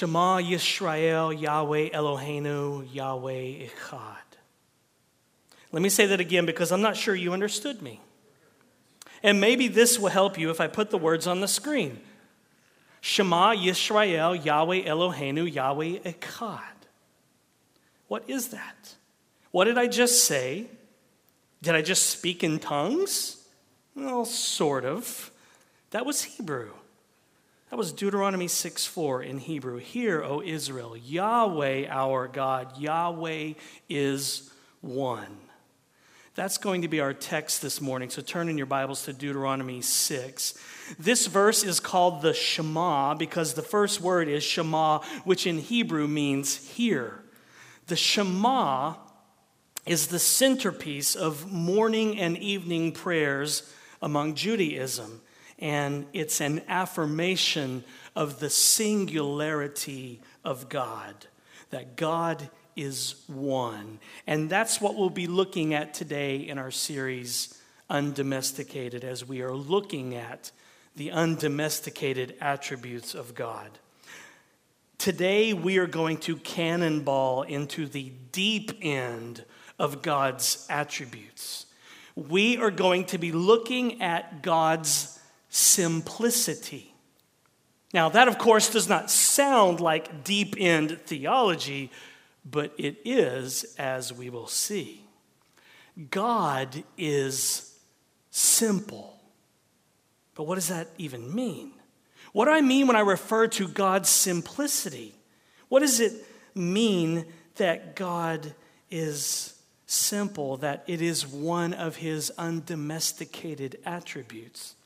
Shema Yisrael, Yahweh Eloheinu, Yahweh Echad. Let me say that again because I'm not sure you understood me. And maybe this will help you if I put the words on the screen. Shema Yisrael, Yahweh Eloheinu, Yahweh Echad. What is that? What did I just say? Did I just speak in tongues? Well, sort of. That was Hebrew. That was Deuteronomy 6 4 in Hebrew. Hear, O Israel, Yahweh our God, Yahweh is one. That's going to be our text this morning. So turn in your Bibles to Deuteronomy 6. This verse is called the Shema because the first word is Shema, which in Hebrew means hear. The Shema is the centerpiece of morning and evening prayers among Judaism, and it's an affirmation of the singularity of God, that God is one. And that's what we'll be looking at today in our series, Undomesticated, as we are looking at the undomesticated attributes of God. Today, we are going to cannonball into the deep end of God's attributes. We are going to be looking at God's simplicity. Now, that of course does not sound like deep end theology, but it is, as we will see. God is simple. But what does that even mean? What do I mean when I refer to God's simplicity? What does it mean that God is simple, that it is one of his undomesticated attributes?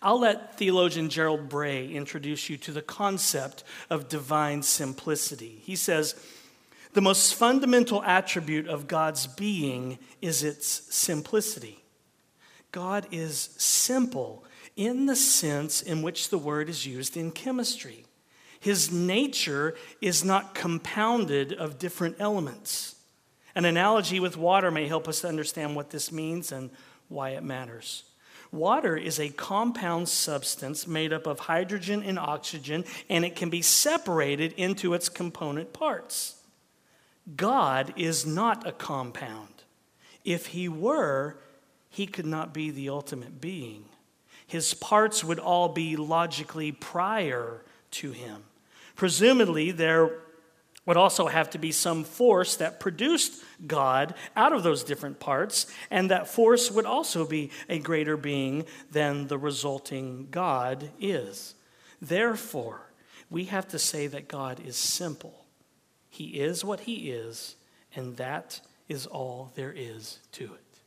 I'll let theologian Gerald Bray introduce you to the concept of divine simplicity. He says, the most fundamental attribute of God's being is its simplicity. God is simple in the sense in which the word is used in chemistry. His nature is not compounded of different elements. An analogy with water may help us to understand what this means and why it matters. Water is a compound substance made up of hydrogen and oxygen, and it can be separated into its component parts. God is not a compound. If he were, he could not be the ultimate being. His parts would all be logically prior to him. Presumably, there would also have to be some force that produced God out of those different parts, and that force would also be a greater being than the resulting God is. Therefore, we have to say that God is simple. He is what He is, and that is all there is to it.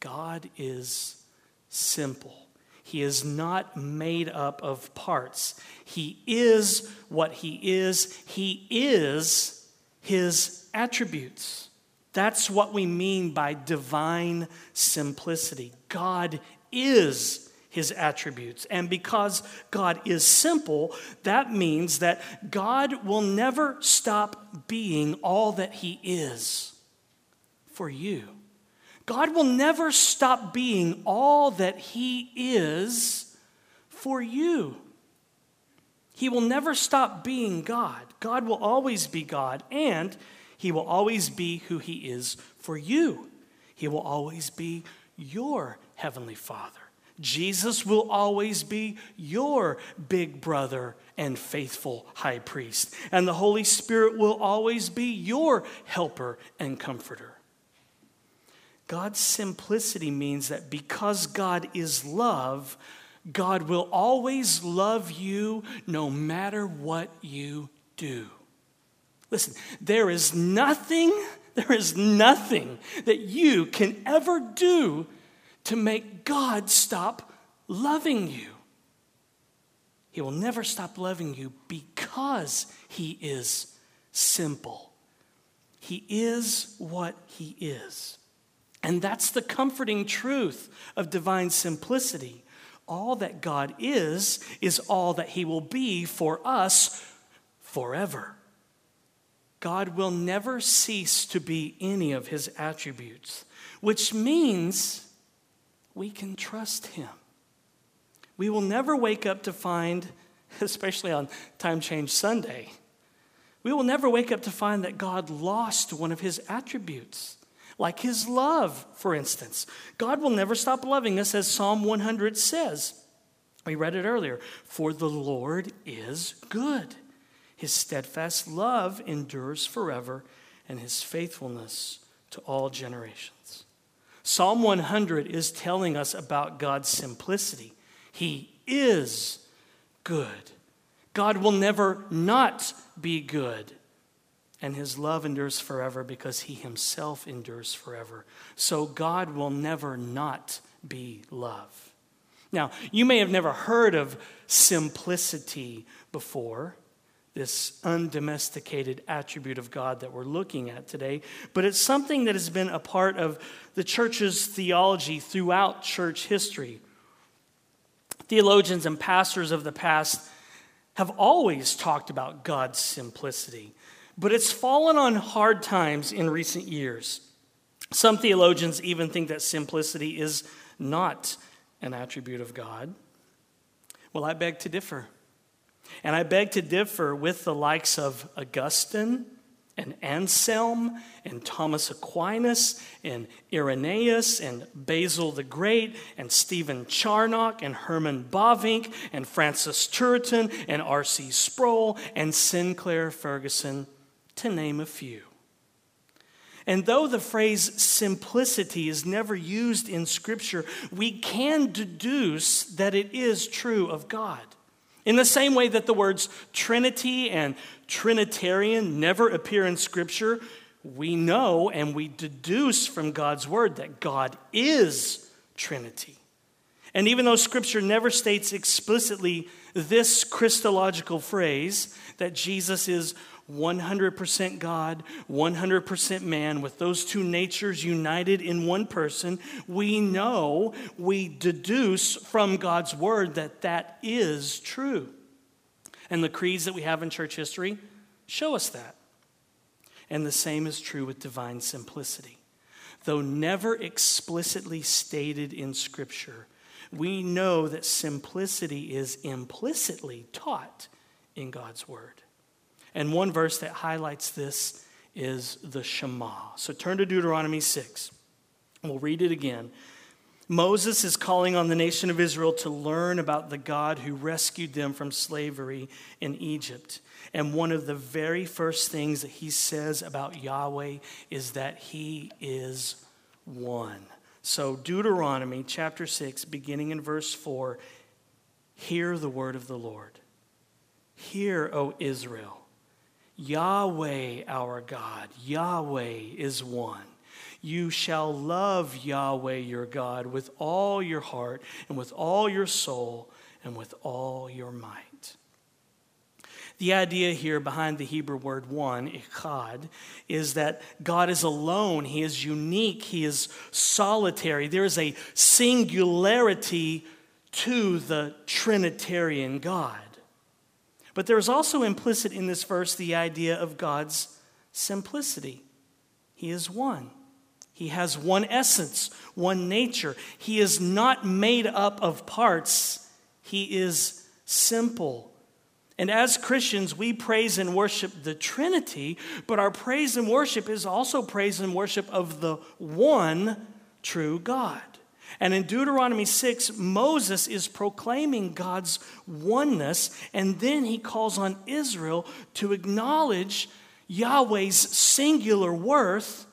God is simple. He is not made up of parts. He is what He is. He is His attributes. That's what we mean by divine simplicity. God is his attributes. And because God is simple, that means that God will never stop being all that he is for you. God will never stop being all that he is for you. He will never stop being God. God will always be God, and he will always be who he is for you. He will always be your heavenly Father. Jesus will always be your big brother and faithful high priest. And the Holy Spirit will always be your helper and comforter. God's simplicity means that because God is love, God will always love you no matter what you do. Listen, there is nothing, there is nothing that you can ever do to make God stop loving you. He will never stop loving you because He is simple. He is what He is. And that's the comforting truth of divine simplicity. All that God is, is all that He will be for us forever. God will never cease to be any of His attributes, which means we can trust Him. We will never wake up to find especially on Time Change Sunday. We will never wake up to find that God lost one of his attributes, like his love, for instance. God will never stop loving us, as Psalm 100 says. We read it earlier. For the Lord is good. His steadfast love endures forever, and his faithfulness to all generations. Psalm 100 is telling us about God's simplicity. He is good. God will never not be good. And his love endures forever because he himself endures forever. So God will never not be love. Now, you may have never heard of simplicity before, this undomesticated attribute of God that we're looking at today, but it's something that has been a part of the church's theology throughout church history. Theologians and pastors of the past have always talked about God's simplicity, but it's fallen on hard times in recent years. Some theologians even think that simplicity is not an attribute of God. Well, I beg to differ. And I beg to differ with the likes of Augustine and Anselm and Thomas Aquinas and Irenaeus and Basil the Great and Stephen Charnock and Herman Bavinck and Francis Turretin and R.C. Sproul and Sinclair Ferguson, to name a few. And though the phrase simplicity is never used in Scripture, we can deduce that it is true of God. In the same way that the words Trinity and Trinitarian never appear in Scripture, we know and we deduce from God's Word that God is Trinity. And even though Scripture never states explicitly this Christological phrase, that Jesus is 100% God, 100% man, with those two natures united in one person, we know, we deduce from God's word that that is true. And the creeds that we have in church history show us that. And the same is true with divine simplicity. Though never explicitly stated in Scripture, we know that simplicity is implicitly taught in God's Word. And one verse that highlights this is the Shema. So turn to Deuteronomy 6. We'll read it again. Moses is calling on the nation of Israel to learn about the God who rescued them from slavery in Egypt. And one of the very first things that he says about Yahweh is that he is one. So, Deuteronomy chapter 6, beginning in verse 4, hear the word of the Lord. Hear, O Israel. Yahweh our God, Yahweh is one. You shall love Yahweh your God with all your heart and with all your soul and with all your might. The idea here behind the Hebrew word one, echad, is that God is alone, He is unique, He is solitary. There is a singularity to the Trinitarian God. But there's also implicit in this verse the idea of God's simplicity. He is one. He has one essence, one nature. He is not made up of parts. He is simple. And as Christians, we praise and worship the Trinity, but our praise and worship is also praise and worship of the one true God. And in Deuteronomy 6, Moses is proclaiming God's oneness, and then he calls on Israel to acknowledge Yahweh's singular worth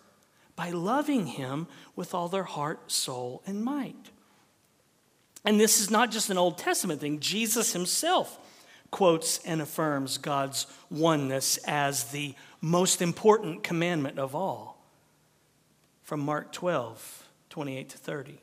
by loving him with all their heart, soul, and might. And this is not just an Old Testament thing, Jesus himself quotes and affirms God's oneness as the most important commandment of all. From Mark 12, 28 to 30.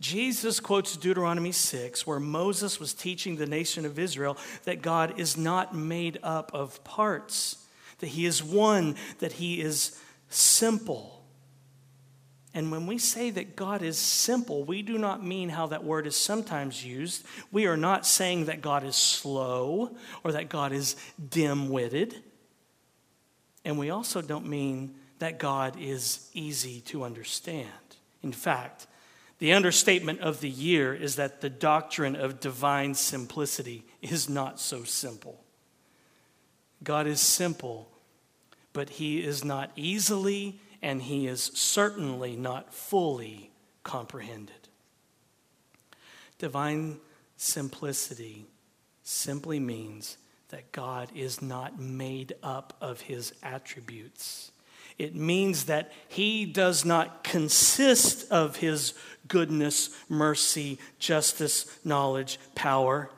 Jesus quotes Deuteronomy 6, where Moses was teaching the nation of Israel that God is not made up of parts, that he is one, that he is simple. And when we say that God is simple, we do not mean how that word is sometimes used. We are not saying that God is slow or that God is dim witted. And we also don't mean that God is easy to understand. In fact, the understatement of the year is that the doctrine of divine simplicity is not so simple. God is simple, but he is not easily and he is certainly not fully comprehended. Divine simplicity simply means that God is not made up of his attributes. It means that he does not consist of his goodness, mercy, justice, knowledge, power.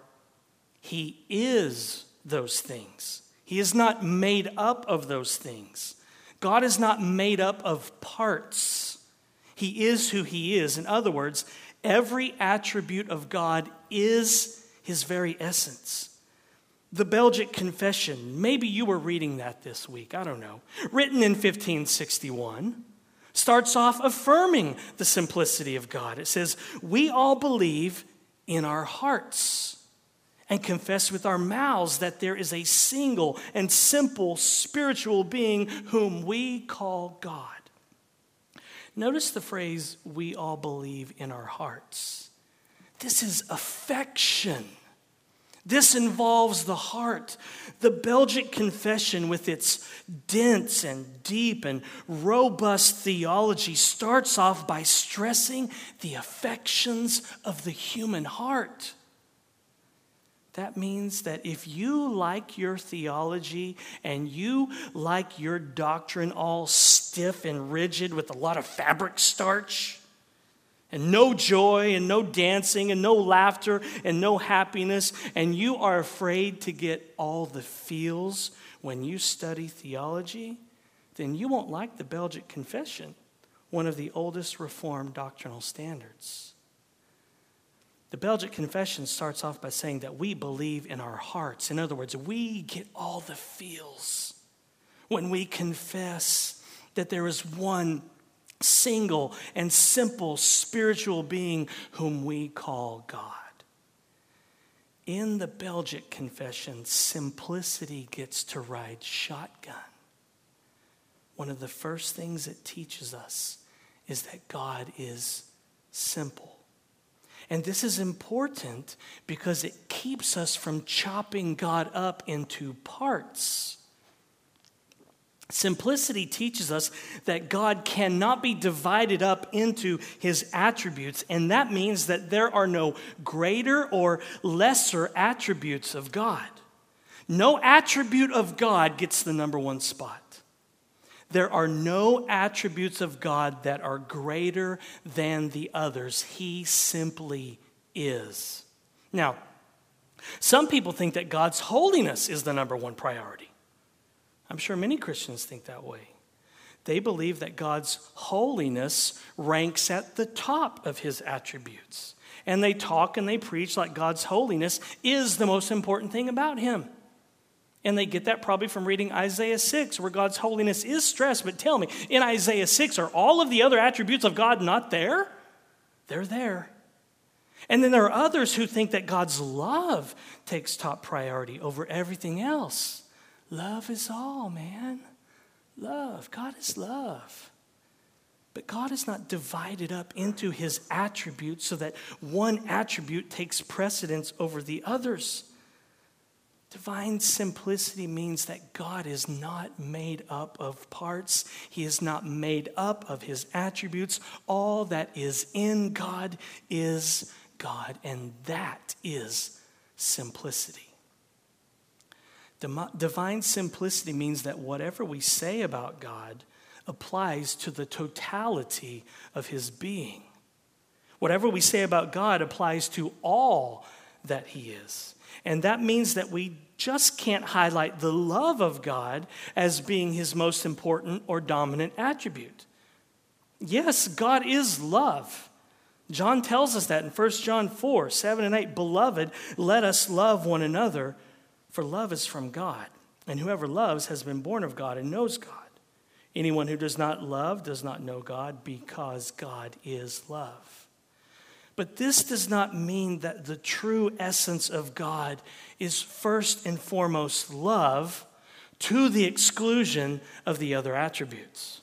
He is those things. He is not made up of those things. God is not made up of parts. He is who He is. In other words, every attribute of God is His very essence. The Belgic Confession, maybe you were reading that this week, I don't know, written in 1561, starts off affirming the simplicity of God. It says, We all believe in our hearts and confess with our mouths that there is a single and simple spiritual being whom we call God. Notice the phrase, we all believe in our hearts. This is affection. This involves the heart. The Belgic Confession, with its dense and deep and robust theology, starts off by stressing the affections of the human heart. That means that if you like your theology and you like your doctrine all stiff and rigid with a lot of fabric starch, and no joy, and no dancing, and no laughter, and no happiness, and you are afraid to get all the feels when you study theology, then you won't like the Belgic Confession, one of the oldest Reformed doctrinal standards. The Belgic Confession starts off by saying that we believe in our hearts. In other words, we get all the feels when we confess that there is one single and simple spiritual being whom we call God. In the Belgic Confession, simplicity gets to ride shotgun. One of the first things it teaches us is that God is simple. And this is important because it keeps us from chopping God up into parts. Simplicity teaches us that God cannot be divided up into his attributes, and that means that there are no greater or lesser attributes of God. No attribute of God gets the number one spot. There are no attributes of God that are greater than the others. He simply is. Now, some people think that God's holiness is the number one priority. I'm sure many Christians think that way. They believe that God's holiness ranks at the top of his attributes. And they talk and they preach like God's holiness is the most important thing about him. And they get that probably from reading Isaiah 6, where God's holiness is stressed. But tell me, in Isaiah 6, are all of the other attributes of God not there? They're there. And then there are others who think that God's love takes top priority over everything else. Love is all, man. Love. God is love. But God is not divided up into his attributes so that one attribute takes precedence over the others. Divine simplicity means that God is not made up of parts. He is not made up of his attributes. All that is in God is God, and that is simplicity. Divine simplicity means that whatever we say about God applies to the totality of his being. Whatever we say about God applies to all that he is. And that means that we just can't highlight the love of God as being his most important or dominant attribute. Yes, God is love. John tells us that in 1 John 4 7 and 8. Beloved, let us love one another, for love is from God. And whoever loves has been born of God and knows God. Anyone who does not love does not know God because God is love. But this does not mean that the true essence of God is first and foremost love to the exclusion of the other attributes.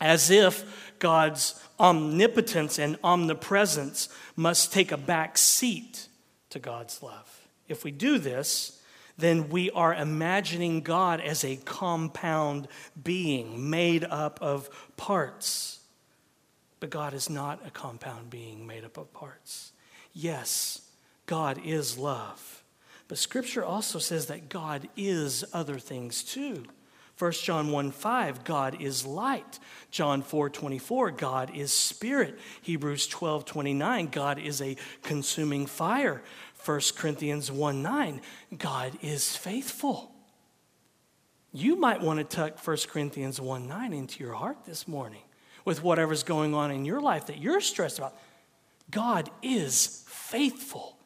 As if God's omnipotence and omnipresence must take a back seat to God's love. If we do this, then we are imagining God as a compound being made up of parts. But God is not a compound being made up of parts. Yes, God is love. But Scripture also says that God is other things too. 1 John 1 5, God is light. John 4 24, God is spirit. Hebrews 12 29, God is a consuming fire. 1 Corinthians 1 9, God is faithful. You might want to tuck 1 Corinthians 1 9 into your heart this morning with whatever's going on in your life that you're stressed about. God is faithful.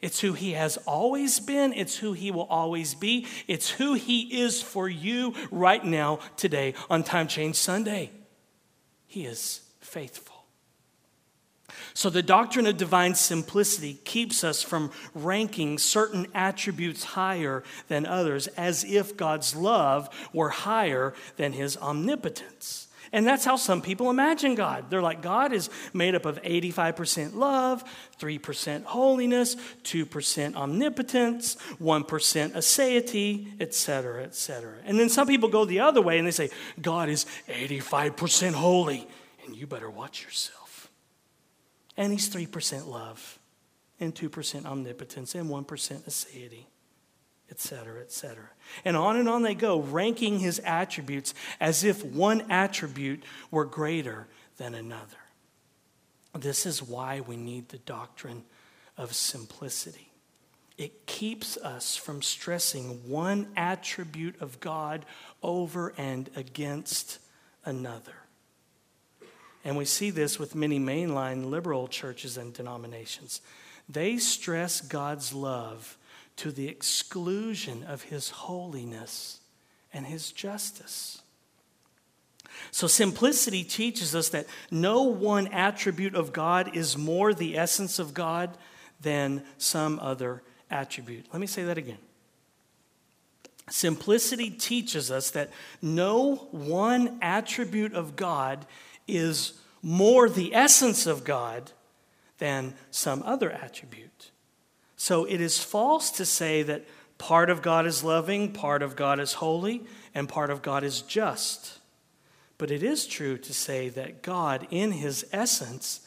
It's who He has always been, it's who He will always be, it's who He is for you right now, today, on Time Change Sunday. He is faithful. So, the doctrine of divine simplicity keeps us from ranking certain attributes higher than others as if God's love were higher than his omnipotence. And that's how some people imagine God. They're like, God is made up of 85% love, 3% holiness, 2% omnipotence, 1% aseity, etc., etc. And then some people go the other way and they say, God is 85% holy, and you better watch yourself. And he's 3% love, and 2% omnipotence, and 1% aseity etc., etc. And on and on they go, ranking his attributes as if one attribute were greater than another. This is why we need the doctrine of simplicity. It keeps us from stressing one attribute of God over and against another. And we see this with many mainline liberal churches and denominations. They stress God's love to the exclusion of his holiness and his justice. So, simplicity teaches us that no one attribute of God is more the essence of God than some other attribute. Let me say that again. Simplicity teaches us that no one attribute of God is more the essence of God than some other attribute. So it is false to say that part of God is loving, part of God is holy, and part of God is just. But it is true to say that God, in his essence,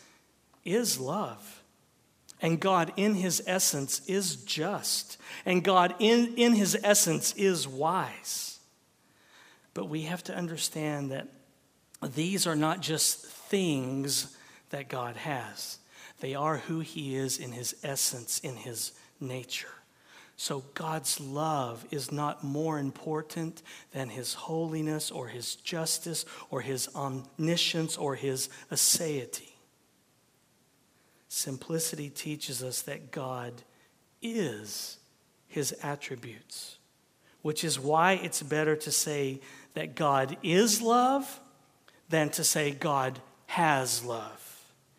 is love. And God, in his essence, is just. And God, in, in his essence, is wise. But we have to understand that these are not just things that God has. They are who He is in His essence, in His nature. So God's love is not more important than His holiness or His justice or His omniscience or His aseity. Simplicity teaches us that God is His attributes, which is why it's better to say that God is love than to say God has love.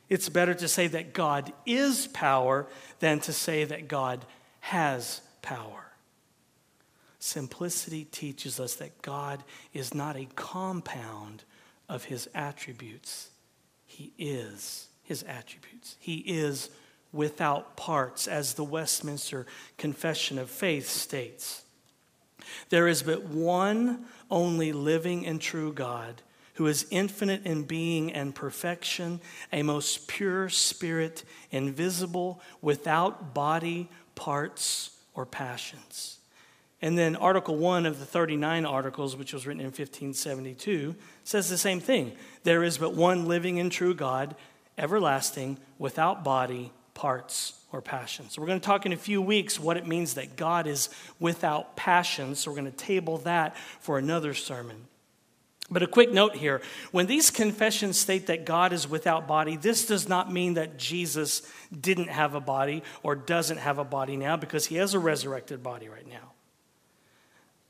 It's better to say that God is power than to say that God has power. Simplicity teaches us that God is not a compound of his attributes, he is his attributes. He is without parts, as the Westminster Confession of Faith states. There is but one only living and true God who is infinite in being and perfection, a most pure spirit, invisible, without body, parts, or passions. And then Article 1 of the 39 Articles, which was written in 1572, says the same thing. There is but one living and true God, everlasting, without body, parts, or passions. So we're going to talk in a few weeks what it means that God is without passions. So we're going to table that for another sermon. But a quick note here when these confessions state that God is without body, this does not mean that Jesus didn't have a body or doesn't have a body now because he has a resurrected body right now.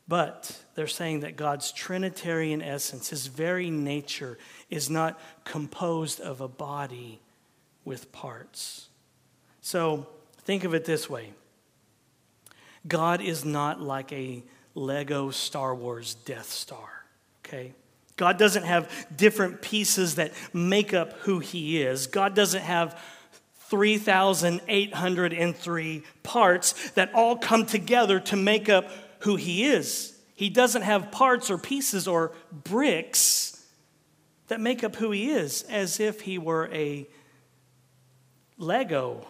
But they're saying that God's Trinitarian essence, his very nature, is not composed of a body with parts. So think of it this way God is not like a Lego Star Wars Death Star, okay? God doesn't have different pieces that make up who he is. God doesn't have 3,803 parts that all come together to make up who he is. He doesn't have parts or pieces or bricks that make up who he is, as if he were a Lego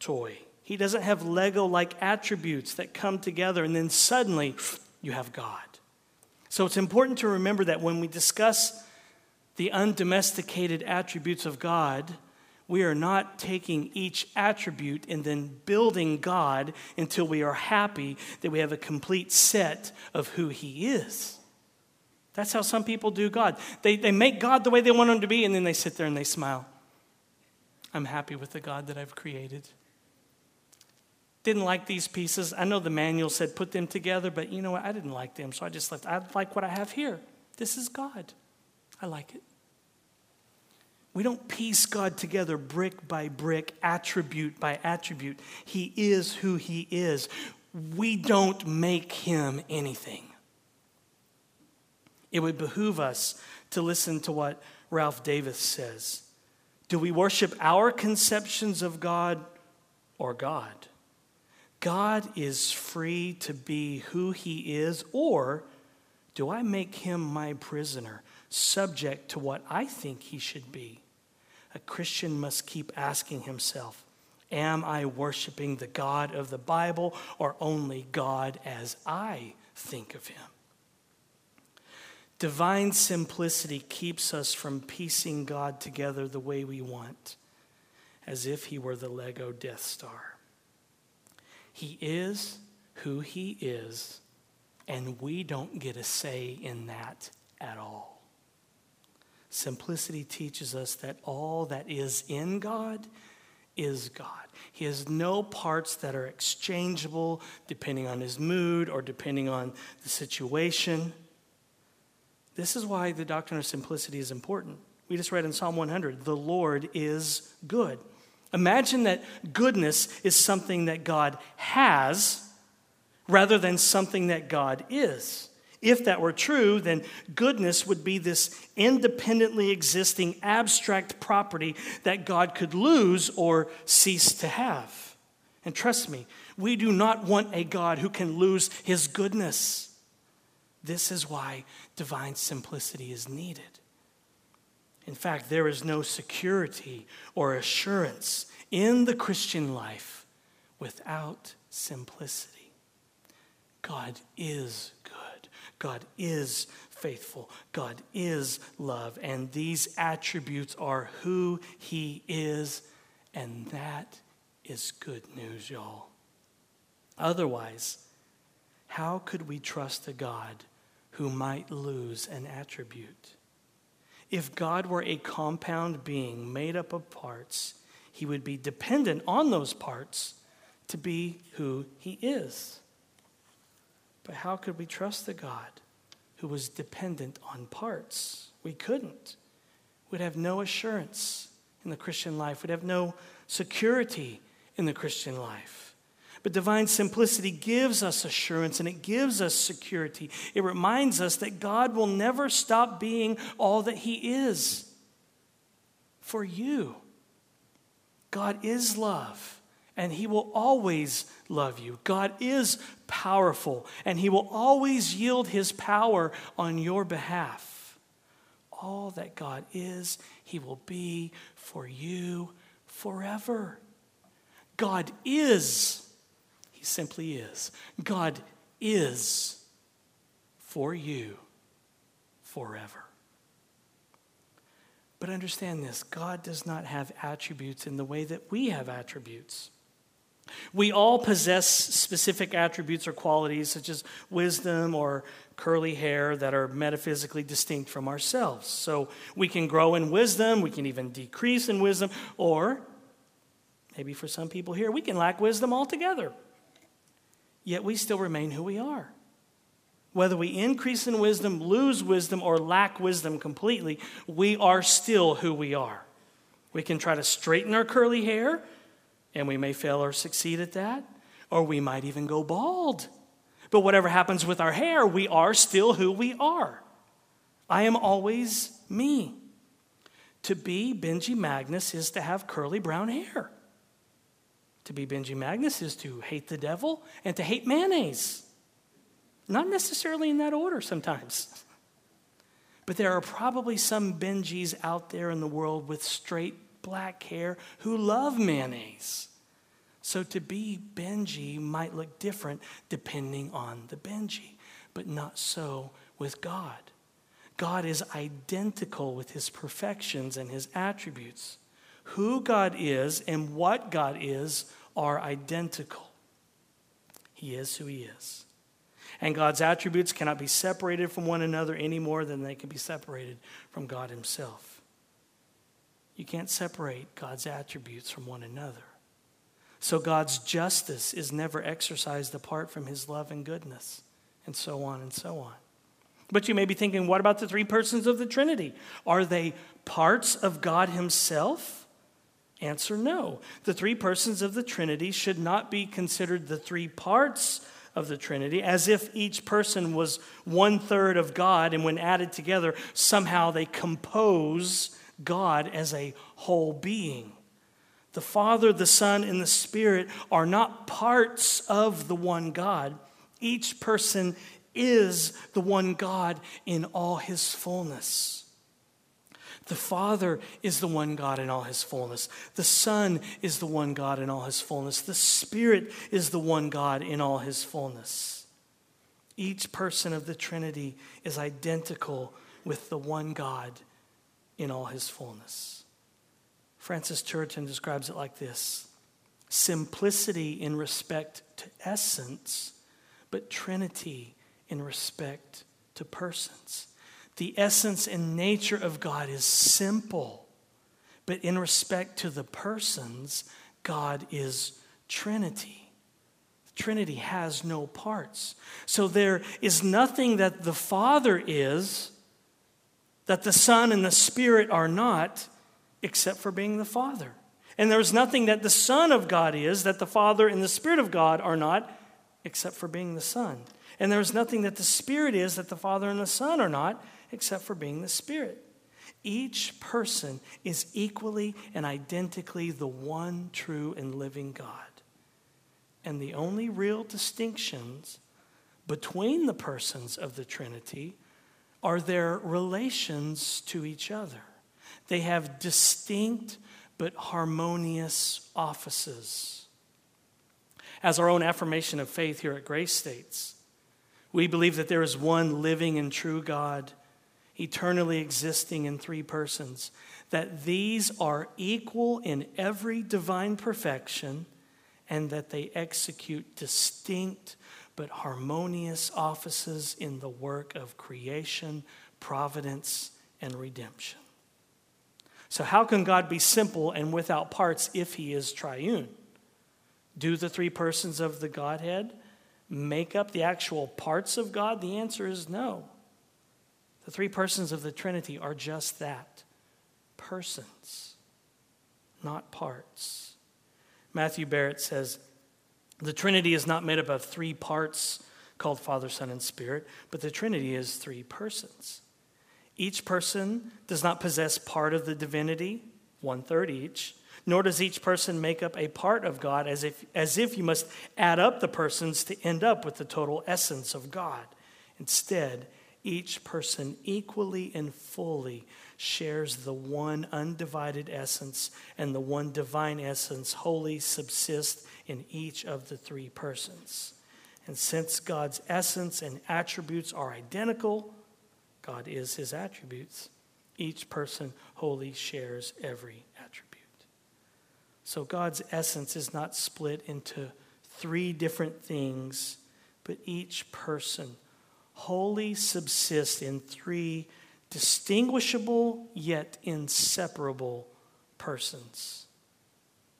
toy. He doesn't have Lego like attributes that come together and then suddenly you have God. So it's important to remember that when we discuss the undomesticated attributes of God, we are not taking each attribute and then building God until we are happy that we have a complete set of who He is. That's how some people do God. They, they make God the way they want Him to be, and then they sit there and they smile. I'm happy with the God that I've created. Didn't like these pieces. I know the manual said put them together, but you know what? I didn't like them, so I just left. I like what I have here. This is God. I like it. We don't piece God together brick by brick, attribute by attribute. He is who He is. We don't make Him anything. It would behoove us to listen to what Ralph Davis says. Do we worship our conceptions of God or God? God is free to be who He is, or do I make Him my prisoner, subject to what I think He should be? a Christian must keep asking himself Am I worshiping the God of the Bible or only God as I think of him? Divine simplicity keeps us from piecing God together the way we want, as if he were the Lego Death Star. He is who he is, and we don't get a say in that at all. Simplicity teaches us that all that is in God is God. He has no parts that are exchangeable depending on his mood or depending on the situation. This is why the doctrine of simplicity is important. We just read in Psalm 100 the Lord is good. Imagine that goodness is something that God has rather than something that God is. If that were true, then goodness would be this independently existing abstract property that God could lose or cease to have. And trust me, we do not want a God who can lose his goodness. This is why divine simplicity is needed. In fact, there is no security or assurance in the Christian life without simplicity. God is good. God is faithful. God is love. And these attributes are who He is. And that is good news, y'all. Otherwise, how could we trust a God who might lose an attribute? If God were a compound being made up of parts, he would be dependent on those parts to be who he is. But how could we trust the God who was dependent on parts? We couldn't. We'd have no assurance in the Christian life, we'd have no security in the Christian life. But divine simplicity gives us assurance and it gives us security. It reminds us that God will never stop being all that He is for you. God is love and He will always love you. God is powerful, and He will always yield His power on your behalf. All that God is, He will be for you forever. God is, He simply is. God is for you forever. But understand this God does not have attributes in the way that we have attributes. We all possess specific attributes or qualities, such as wisdom or curly hair, that are metaphysically distinct from ourselves. So we can grow in wisdom, we can even decrease in wisdom, or maybe for some people here, we can lack wisdom altogether. Yet we still remain who we are. Whether we increase in wisdom, lose wisdom, or lack wisdom completely, we are still who we are. We can try to straighten our curly hair, and we may fail or succeed at that, or we might even go bald. But whatever happens with our hair, we are still who we are. I am always me. To be Benji Magness is to have curly brown hair. To be Benji Magness is to hate the devil and to hate mayonnaise. Not necessarily in that order sometimes. But there are probably some Benjis out there in the world with straight black hair who love mayonnaise. So to be Benji might look different depending on the Benji, but not so with God. God is identical with his perfections and his attributes. Who God is and what God is are identical. He is who he is. And God's attributes cannot be separated from one another any more than they can be separated from God himself. You can't separate God's attributes from one another. So God's justice is never exercised apart from his love and goodness, and so on and so on. But you may be thinking, what about the three persons of the Trinity? Are they parts of God himself? Answer no. The three persons of the Trinity should not be considered the three parts of the Trinity, as if each person was one third of God, and when added together, somehow they compose God as a whole being. The Father, the Son, and the Spirit are not parts of the one God. Each person is the one God in all his fullness. The Father is the one God in all his fullness. The Son is the one God in all his fullness. The Spirit is the one God in all his fullness. Each person of the Trinity is identical with the one God in all his fullness. Francis Turretin describes it like this simplicity in respect to essence, but trinity in respect to persons. The essence and nature of God is simple, but in respect to the persons, God is Trinity. Trinity has no parts. So there is nothing that the Father is that the Son and the Spirit are not, except for being the Father. And there's nothing that the Son of God is that the Father and the Spirit of God are not, except for being the Son. And there's nothing that the Spirit is that the Father and the Son are not, except for being the Spirit. Each person is equally and identically the one true and living God. And the only real distinctions between the persons of the Trinity are their relations to each other. They have distinct but harmonious offices. As our own affirmation of faith here at Grace states, we believe that there is one living and true God, eternally existing in three persons, that these are equal in every divine perfection, and that they execute distinct but harmonious offices in the work of creation, providence, and redemption. So, how can God be simple and without parts if he is triune? Do the three persons of the Godhead make up the actual parts of God? The answer is no. The three persons of the Trinity are just that persons, not parts. Matthew Barrett says the Trinity is not made up of three parts called Father, Son, and Spirit, but the Trinity is three persons. Each person does not possess part of the divinity, one third each, nor does each person make up a part of God as if, as if you must add up the persons to end up with the total essence of God. Instead, each person equally and fully shares the one undivided essence, and the one divine essence wholly subsists in each of the three persons. And since God's essence and attributes are identical, God is his attributes. Each person wholly shares every attribute. So God's essence is not split into three different things, but each person wholly subsists in three distinguishable yet inseparable persons.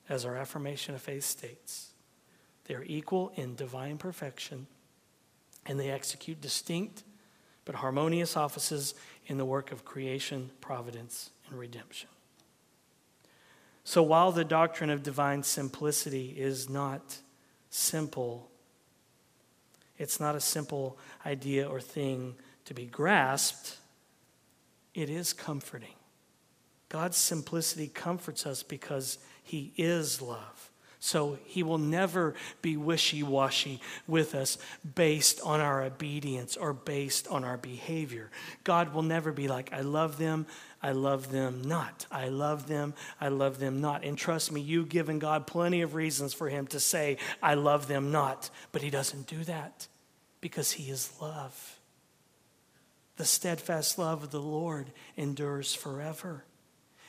As our affirmation of faith states, they are equal in divine perfection, and they execute distinct but harmonious offices in the work of creation, providence, and redemption. So while the doctrine of divine simplicity is not simple, it's not a simple idea or thing to be grasped, it is comforting. God's simplicity comforts us because He is love. So he will never be wishy washy with us based on our obedience or based on our behavior. God will never be like, I love them, I love them not. I love them, I love them not. And trust me, you've given God plenty of reasons for him to say, I love them not. But he doesn't do that because he is love. The steadfast love of the Lord endures forever.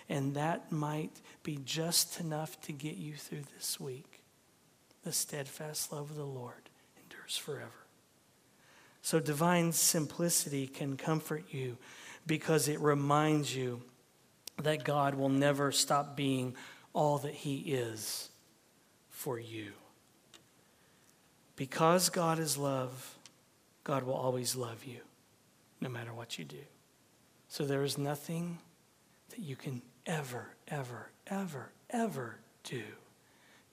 And that might be just enough to get you through this week. The steadfast love of the Lord endures forever. So, divine simplicity can comfort you because it reminds you that God will never stop being all that He is for you. Because God is love, God will always love you, no matter what you do. So, there is nothing that you can ever, ever, ever, ever do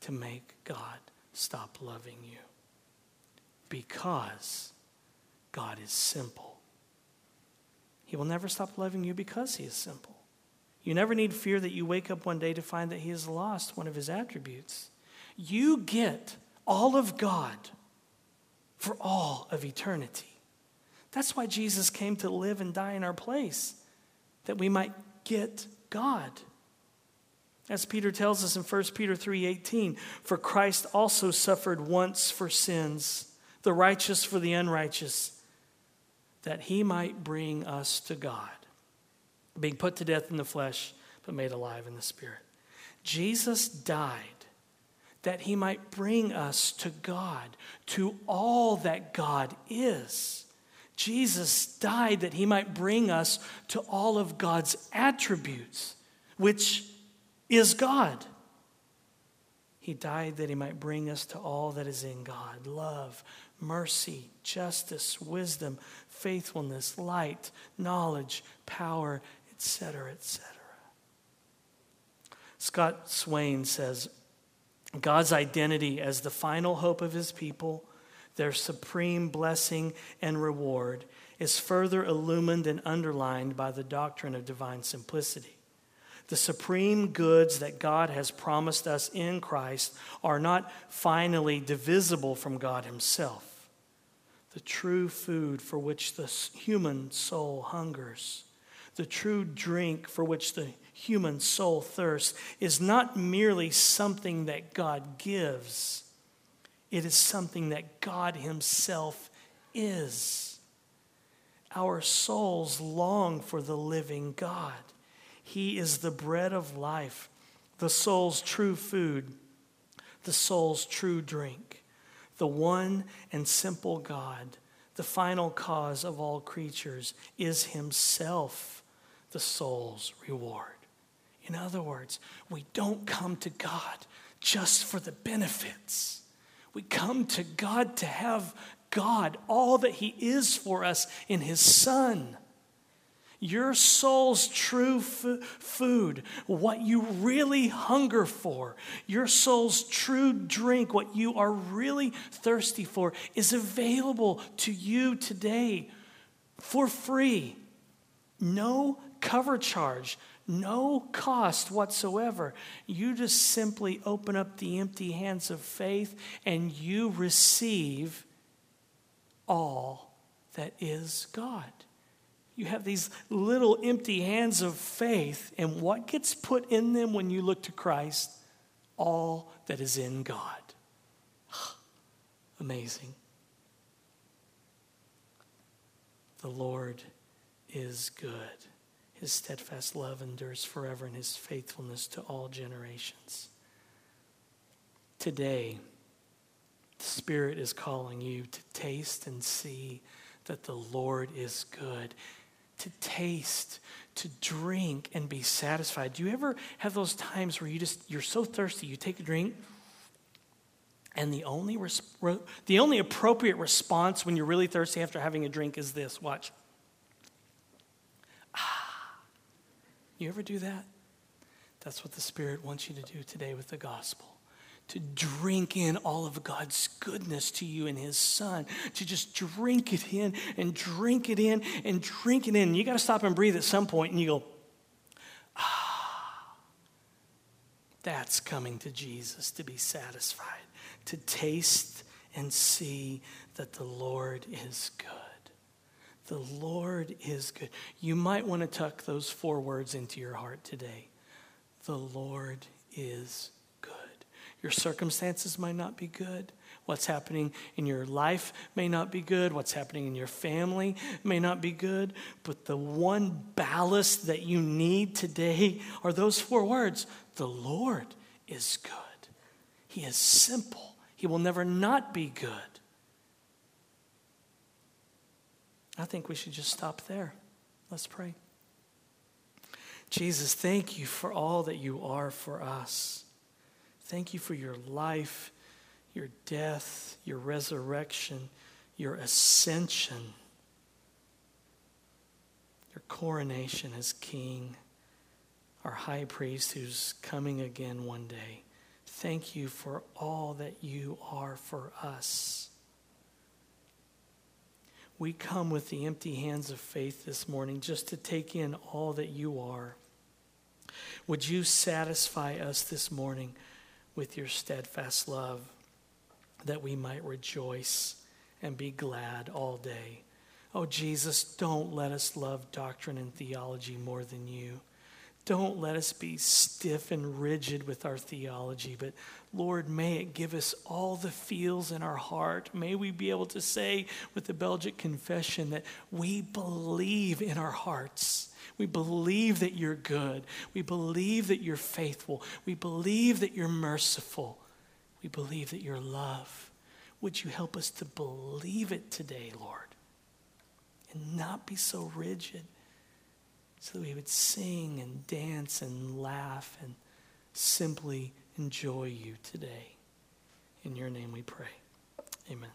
to make God stop loving you. Because God is simple. He will never stop loving you because He is simple. You never need fear that you wake up one day to find that He has lost one of His attributes. You get all of God for all of eternity. That's why Jesus came to live and die in our place, that we might get God. As Peter tells us in 1 Peter 3:18, for Christ also suffered once for sins, the righteous for the unrighteous, that he might bring us to God, being put to death in the flesh, but made alive in the spirit. Jesus died that he might bring us to God, to all that God is. Jesus died that he might bring us to all of God's attributes, which is God. He died that he might bring us to all that is in God love, mercy, justice, wisdom, faithfulness, light, knowledge, power, etc., etc. Scott Swain says God's identity as the final hope of his people their supreme blessing and reward, is further illumined and underlined by the doctrine of divine simplicity. The supreme goods that God has promised us in Christ are not finally divisible from God Himself. The true food for which the human soul hungers, the true drink for which the human soul thirsts, is not merely something that God gives it is something that God Himself is. Our souls long for the living God. He is the bread of life, the soul's true food, the soul's true drink, the one and simple God, the final cause of all creatures, is Himself the soul's reward. In other words, we don't come to God just for the benefits. We come to God to have God, all that He is for us in His Son. Your soul's true f- food, what you really hunger for, your soul's true drink, what you are really thirsty for, is available to you today for free. No cover charge, no cost whatsoever. You just simply open up the empty hands of faith and you receive all that is God. You have these little empty hands of faith, and what gets put in them when you look to Christ? All that is in God. Amazing. The Lord is good. His steadfast love endures forever, and his faithfulness to all generations. Today, the Spirit is calling you to taste and see that the Lord is good. To taste, to drink, and be satisfied. Do you ever have those times where you just, you're so thirsty, you take a drink, And the only, res- the only appropriate response when you're really thirsty after having a drink is this watch. You ever do that? That's what the Spirit wants you to do today with the gospel. To drink in all of God's goodness to you and His Son. To just drink it in and drink it in and drink it in. You got to stop and breathe at some point and you go, ah, that's coming to Jesus to be satisfied to taste and see that the Lord is good. The Lord is good. You might want to tuck those four words into your heart today. The Lord is good. Your circumstances might not be good. What's happening in your life may not be good. What's happening in your family may not be good. But the one ballast that you need today are those four words The Lord is good. He is simple. He will never not be good. I think we should just stop there. Let's pray. Jesus, thank you for all that you are for us. Thank you for your life, your death, your resurrection, your ascension, your coronation as king, our high priest who's coming again one day. Thank you for all that you are for us. We come with the empty hands of faith this morning just to take in all that you are. Would you satisfy us this morning with your steadfast love that we might rejoice and be glad all day? Oh, Jesus, don't let us love doctrine and theology more than you. Don't let us be stiff and rigid with our theology, but Lord, may it give us all the feels in our heart. May we be able to say with the Belgic Confession that we believe in our hearts. We believe that you're good. We believe that you're faithful. We believe that you're merciful. We believe that you're love. Would you help us to believe it today, Lord, and not be so rigid? So that we would sing and dance and laugh and simply enjoy you today. In your name we pray. Amen.